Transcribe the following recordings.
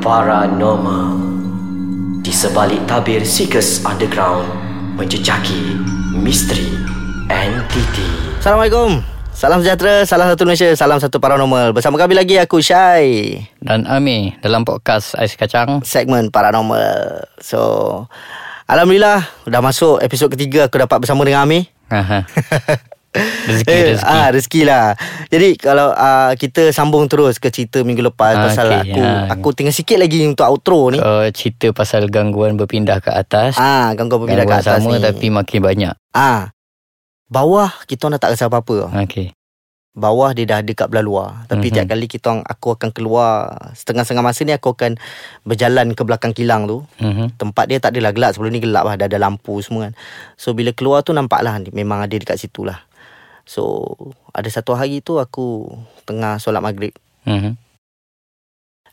Paranormal. Di sebalik tabir Seekers Underground Menjejaki misteri entiti. Assalamualaikum. Salam sejahtera, salam satu Malaysia, salam satu paranormal. Bersama kami lagi aku Syai. Dan Ami dalam podcast Ais Kacang. Segmen paranormal. So Alhamdulillah Dah masuk episod ketiga. Aku dapat bersama dengan Ami. Aha. Rezeki, eh, rezeki. Ah, rezeki lah Jadi kalau uh, kita sambung terus ke cerita minggu lepas Ah, Pasal okey, aku ah. aku tinggal sikit lagi untuk outro ni. Kau cerita pasal gangguan berpindah ke atas. Ah, gangguan berpindah ke Gangguan atas sama ni. tapi makin banyak. Ah, Bawah kita orang dah tak rasa apa-apa. Okey. Bawah dia dah ada kat belah luar. Tapi Mhm. tiap kali kita orang, aku akan keluar Setengah-setengah masa ni aku akan Berjalan ke belakang kilang tu. Mm-hmm. Tempat dia tak adalah gelap. Sebelum ni gelap lah. Dah ada lampu semua kan. So bila keluar tu nampak lah Memang ada dekat situ lah So Ada satu hari tu aku Tengah solat maghrib. Mm-hmm.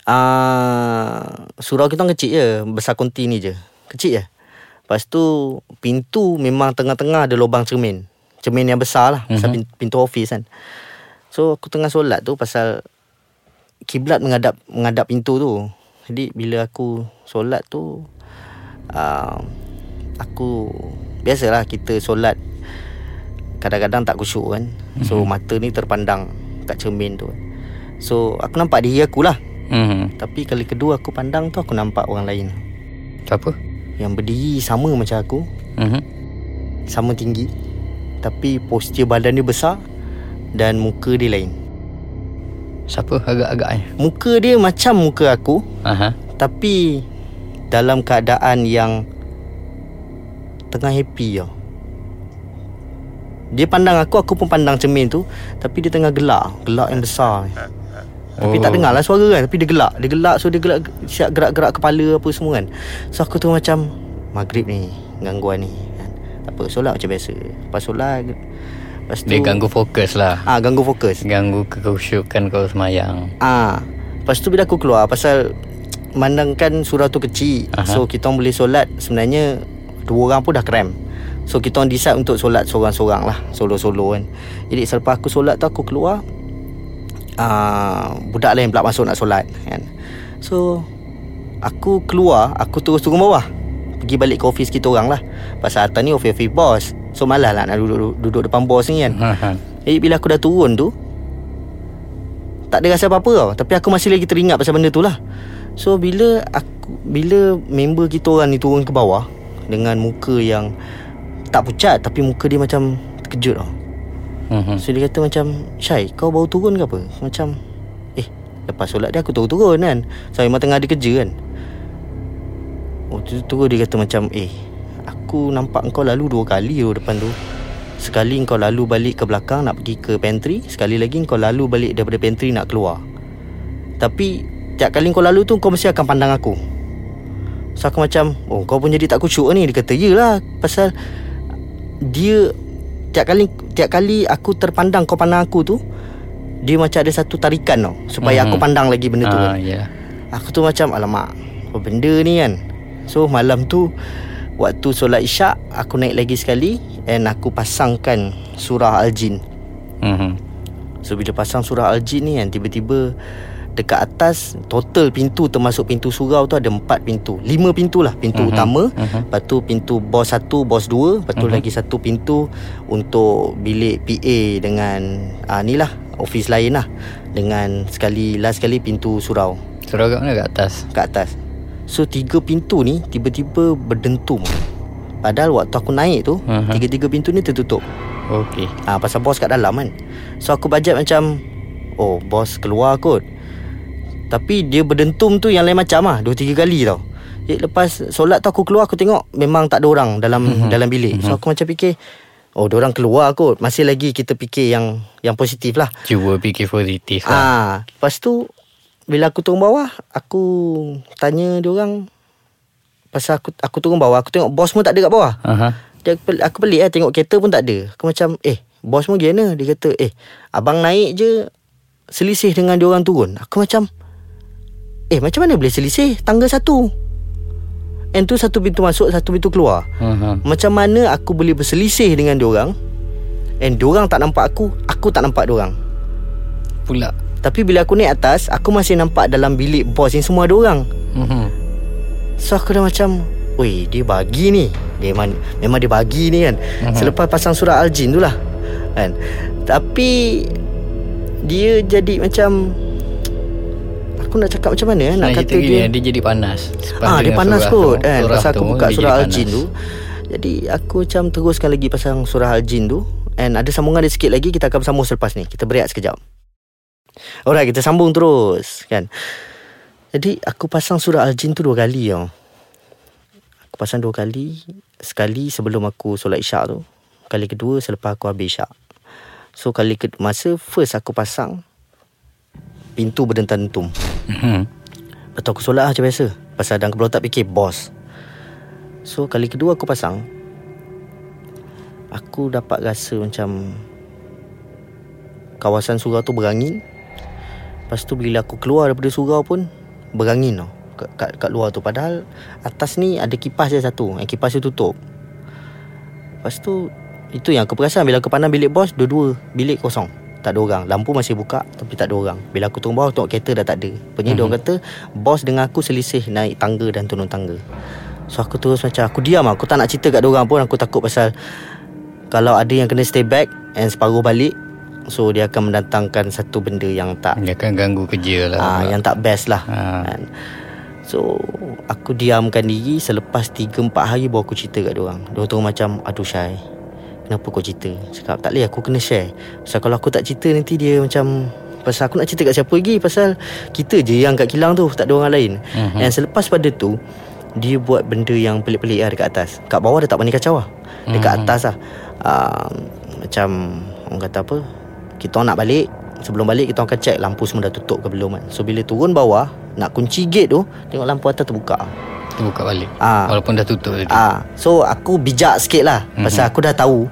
Ah, Surau kita kecil je Besar konti ni je. Kecil je. Lepas tu Pintu memang tengah-tengah ada lubang cermin. Cermin yang besar lah Pasal Mhm. pin- pintu office kan. So aku tengah solat tu Pasal Kiblat menghadap Menghadap pintu tu. Jadi bila aku Solat tu uh, Aku Biasalah kita solat Kadang-kadang tak kusyuk kan So Mhm. mata ni terpandang Kat cermin tu So aku nampak diri aku lah Mm-hmm. tapi kali kedua aku pandang tu aku nampak orang lain Siapa? Yang berdiri sama macam aku Mm-hmm. Sama tinggi Tapi postur badan dia besar Dan muka dia lain Siapa agak-agaknya? Muka dia macam muka aku Aha. Tapi Dalam keadaan yang Tengah happy tau Dia pandang aku Aku pun pandang cermin tu. Tapi dia tengah gelak. Gelak yang besar. Tapi Oh. tak dengar lah suara kan. Tapi dia gelak. Dia gelak so dia gelak Siap gerak-gerak kepala apa semua kan. So aku tu macam Maghrib ni Gangguan ni kan. Tak apa solat macam biasa. Lepas solat Lepas tu Dia ganggu fokus lah. Ah, Ganggu fokus. Ganggu kekhusyukan kau semayang. Ah, Lepas tu bila aku keluar Pasal Mandangkan surau tu kecil. Aha. So kita boleh solat Sebenarnya Dua orang pun dah krem So kita orang decide untuk solat Sorang-sorang lah Solo-solo kan. Jadi selepas aku solat tu Aku keluar uh, Budak lain pula masuk nak solat kan. So Aku keluar Aku terus turun bawah. Pergi balik ke office kita orang lah. Pasal atas ni office-office bos. So malas lah nak duduk, duduk depan bos ni kan. Jadi bila aku dah turun tu Tak ada rasa apa-apa tau. Tapi aku masih lagi teringat pasal benda tu lah. So bila aku Bila member kita orang ni turun ke bawah Dengan muka yang Tak pucat Tapi muka dia macam Terkejut tau. Mhm. So dia kata macam Syai kau baru turun ke apa? Macam Eh Lepas solat dia aku turun-turun kan? So memang tengah ada kerja kan? Oh tu turun dia kata macam Eh Aku nampak kau lalu dua kali tu depan tu. Sekali kau lalu balik ke belakang Nak pergi ke pantry Sekali lagi kau lalu balik daripada pantry nak keluar. Tapi Tiap kali kau lalu tu Kau mesti akan pandang aku. So aku macam Oh kau pun jadi tak kusyuk ni. Dia kata yelah Pasal Dia Tiap kali Tiap kali aku terpandang Kau pandang aku tu Dia macam ada satu tarikan tau Supaya Mhm. aku pandang lagi benda tu Ah, kan ya. Aku tu macam Alamak Apa benda ni kan So malam tu Waktu solat isyak Aku naik lagi sekali And aku pasangkan Surah Al-Jin Mhm. So bila pasang surah Al-Jin ni kan Tiba-tiba Dekat atas Total pintu termasuk pintu surau tu Ada empat pintu Lima pintu lah Pintu Mhm. utama Mhm. Lepas tu pintu bos satu Bos dua Lepas tu Mhm. lagi satu pintu Untuk bilik PA Dengan uh, Ni lah Office lain lah Dengan sekali Last sekali pintu surau Surau kat mana kat atas? Kat atas So tiga pintu ni Tiba-tiba berdentum Padahal waktu aku naik tu Mhm. Tiga-tiga pintu ni tertutup Okey. Ah ha, pasal bos kat dalam kan. So aku bajet macam oh bos keluar kot. Tapi dia berdentum tu yang lain macam ah dua tiga kali tau. Jadi lepas solat tu aku keluar aku tengok memang tak ada orang dalam Mhm. dalam bilik. So aku macam fikir oh orang keluar kot. Masih lagi kita fikir yang yang positif lah. Cuba fikir positif lah. Ah, lepas tu bila aku turun bawah, aku tanya dia orang pasal aku aku turun bawah, aku tengok bos pun tak ada kat bawah. Aha. Dia aku pelik lah tengok kereta pun tak ada. Aku macam eh bos mu gimana? Dia kata eh abang naik je selisih dengan dia orang turun. Aku macam eh macam mana boleh selisih tangga satu? And tu satu pintu masuk Satu pintu keluar Aha. Macam mana aku boleh berselisih dengan diorang And diorang tak nampak aku Aku tak nampak diorang Pula Tapi bila aku naik atas Aku masih nampak dalam bilik bos ni Semua ada orang Mhm. So aku dah macam Weh dia bagi ni dia memang, memang dia bagi ni kan uh-huh. Selepas pasang surah Al-Jin tu lah kan? Tapi Dia jadi macam Aku nak cakap macam mana eh? Nak kata cerita gini, dia dia jadi panas. Ah, dia dengar panas surah kot kan? Surah Pasal aku buka dia surah Al-Jin tu. Jadi aku macam teruskan lagi pasang surah Al-Jin tu. And ada sambungan dia sikit lagi Kita akan bersambung selepas ni. Kita berehat sekejap. Alright kita sambung terus kan? Jadi aku pasang surah Al-Jin tu dua kali tau. Aku pasang dua kali Sekali sebelum aku solat isyak tu. Kali kedua selepas aku habis isyak. So kali ke masa first aku pasang Pintu berdentam-dentum Mhm. Lepas tu aku solat lah macam biasa. Pasal dalam kepala otak fikir Bos. So kali kedua aku pasang Aku dapat rasa macam Kawasan surau tu berangin. Lepas tu bila aku keluar daripada surau pun Berangin tau. Kat, kat, kat luar tu. Padahal atas ni ada kipas je satu. Yang kipas tu tutup. Lepas tu Itu yang aku perasan. Bila aku pandang bilik bos Dua-dua bilik kosong tak ada orang. Lampu masih buka Tapi tak ada orang. Bila aku turun bawah Tengok kereta dah tak ada. Penyi mm-hmm. kata Bos dengan aku selisih Naik tangga dan turun tangga. So aku terus macam Aku diam lah. Aku tak nak cerita kat orang pun. Aku takut pasal Kalau ada yang kena stay back And separuh balik So dia akan mendatangkan Satu benda yang tak Dia akan ganggu kerja lah. Ah, Yang tak best lah. Ah. kan. So Aku diamkan diri Selepas 3-4 hari Baru aku cerita kat diorang Diorang tu macam Aduh Syai Kenapa kau cerita? Cakap tak boleh aku kena share. Pasal kalau aku tak cerita Nanti dia macam Pasal aku nak cerita kat siapa lagi Pasal Kita je yang kat kilang tu Tak ada orang lain. Mhm. Dan selepas pada tu Dia buat benda yang pelik-pelik lah dekat atas. Kat bawah dia tak berani kacau lah. Dekat Mhm. atas lah. Uh, Macam Orang kata apa? Kita nak balik Sebelum balik kita akan check Lampu semua dah tutup ke belum kan. So bila turun bawah Nak kunci gate tu Tengok lampu atas terbuka. Dia buka balik. Ah. Walaupun dah tutup tadi Ah, So aku bijak sikit lah. Mhm. Pasal aku dah tahu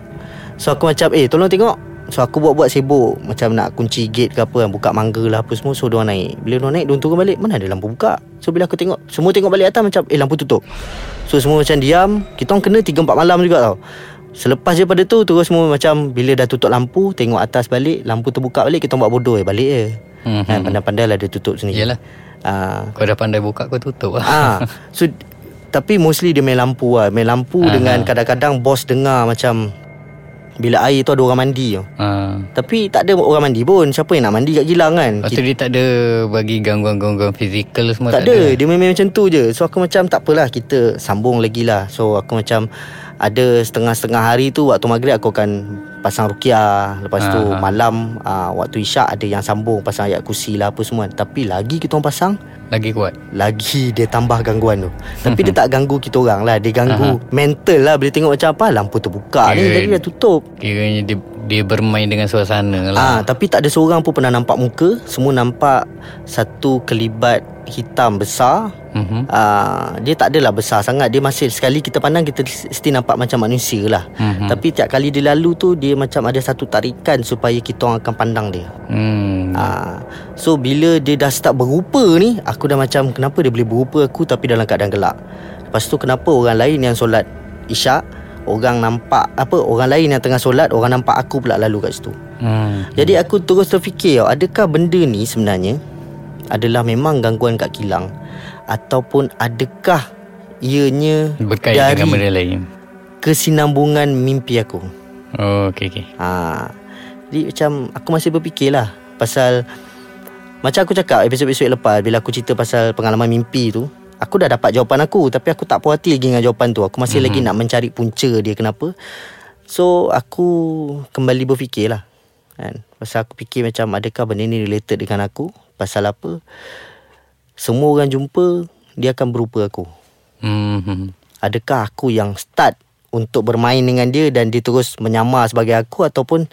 So aku macam Eh tolong tengok. So aku buat-buat sibuk. Macam nak kunci gate ke apa kan Buka mangga lah apa semua. So diorang naik. Bila diorang naik Diorang turun balik. Mana ada lampu buka? So bila aku tengok Semua tengok balik atas Macam eh lampu tutup. So semua macam diam. Kita orang kena 3-4 malam juga tau. Selepas daripada tu Terus semua macam Bila dah tutup lampu Tengok atas balik Lampu terbuka balik Kita buat bodoh eh Balik je Mhm. kan, Pandai-pandai lah dia tutup sendiri. Yalah. Ah, Kau dah pandai buka Kau tutup lah. Ah, so tapi mostly dia main lampu lah. Main lampu Aha. dengan kadang-kadang bos dengar macam bila air tu ada orang mandi tau. Ah. Tapi tak ada orang mandi pun. Siapa yang nak mandi kat Gilang kan? Lepas tu dia tak ada Bagi gangguan-gangguan fizikal semua tak, ada. Dia main-main macam tu je. So aku macam tak apalah kita sambung lagi lah. So aku macam ada setengah-setengah hari tu waktu maghrib aku akan pasang rukiah. Lepas tu Aha. malam uh, waktu isyak ada yang sambung pasang ayat kursi lah apa semua. Tapi lagi kita orang pasang Lagi kuat? Lagi dia tambah gangguan tu. Tapi dia tak ganggu kita orang lah. Dia ganggu mental lah. Bila tengok macam apa Lampu terbuka ni Jadi dah tutup. Kiranya dia, dia bermain dengan suasana Ah, lah Tapi tak ada seorang pun pernah nampak muka. Semua nampak Satu kelibat hitam besar. Mhm. Ah, Dia tak adalah besar sangat. Dia masih sekali kita pandang Kita still nampak macam manusia lah. Mhm. Tapi tiap kali dia lalu tu Dia macam ada satu tarikan Supaya kita orang akan pandang dia. Hmm. Ah, so bila dia dah start berupa ni, aku dah macam kenapa dia boleh berupa aku tapi dalam keadaan gelap. Lepas tu kenapa orang lain yang solat isyak, orang nampak apa orang lain yang tengah solat, orang nampak aku pula lalu kat situ. Hmm. Jadi aku terus terfikir, adakah benda ni sebenarnya adalah memang gangguan kat kilang ataupun adakah ianya Berkait dari dengan benda lain kesinambungan mimpi aku. Oh okay, okay. Ha. Jadi macam aku masih berfikir lah Pasal Macam aku cakap episod-episod lepas Bila aku cerita pasal pengalaman mimpi tu Aku dah dapat jawapan aku Tapi aku tak puas hati lagi dengan jawapan tu Aku masih mm-hmm. lagi nak mencari punca dia kenapa So aku kembali berfikir lah kan? Pasal aku fikir macam Adakah benda ni related dengan aku Pasal apa Semua orang jumpa Dia akan berupa aku Hmm. Adakah aku yang start Untuk bermain dengan dia Dan dia terus menyamar sebagai aku Ataupun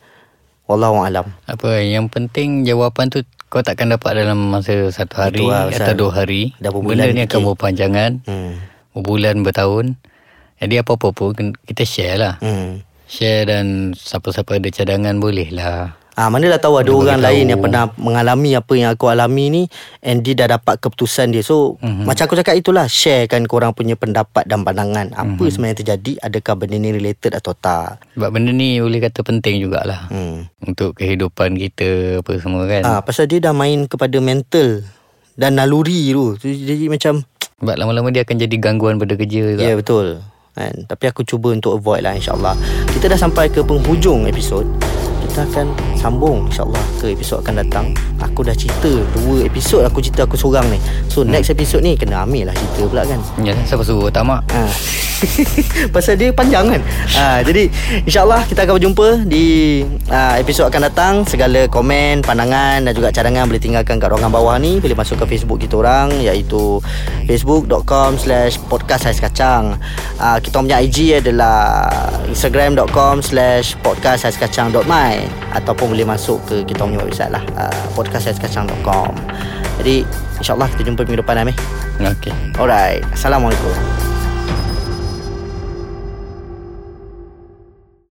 Wallahualam Apa yang penting jawapan tu kau takkan dapat dalam masa satu hari Betul lah, atau dua hari. dah Benda ni akan berpanjangan. Hmm. Berbulan, bertahun. Jadi apa-apa pun kita share lah. Hmm. Share dan siapa-siapa ada cadangan boleh lah. Ah, mana dah tahu ada orang lain yang pernah mengalami apa yang aku alami ni and dia dah dapat keputusan dia. So, Mhm. mm-hmm. macam aku cakap itulah sharekan korang punya pendapat dan pandangan. Apa Mhm. mm-hmm. sebenarnya terjadi? Adakah benda ni related atau tak? Sebab benda ni boleh kata penting jugalah Hmm. Untuk kehidupan kita Apa semua kan Ah, pasal dia dah main kepada mental dan naluri tu. So, Jadi macam Sebab lama-lama dia akan jadi gangguan pada kerja juga Ya yeah, betul kan? Tapi aku cuba untuk avoid lah insyaAllah Kita dah sampai ke penghujung episod Kita akan sambung insyaAllah ke episod akan datang. Aku dah cerita Dua episod aku cerita aku seorang ni. So next episod ni Kena ambil lah cerita pula kan. Ya siapa suruh? Tak mak? Ha. Pasal dia panjang kan? Ha, Jadi InsyaAllah kita akan berjumpa Di uh, episod akan datang. Segala komen, pandangan Dan juga cadangan Boleh tinggalkan kat ruangan bawah ni. Boleh masuk ke Facebook kita orang Iaitu Facebook.com Slash Podcast Ais Kacang uh, Kita punya IG adalah Instagram.com Slash Podcast Ais Kacang.my Ataupun boleh masuk ke Kita punya website lah uh, Podcastaiskacang.com Jadi InsyaAllah kita jumpa minggu depan Amir. Okey. Alright Assalamualaikum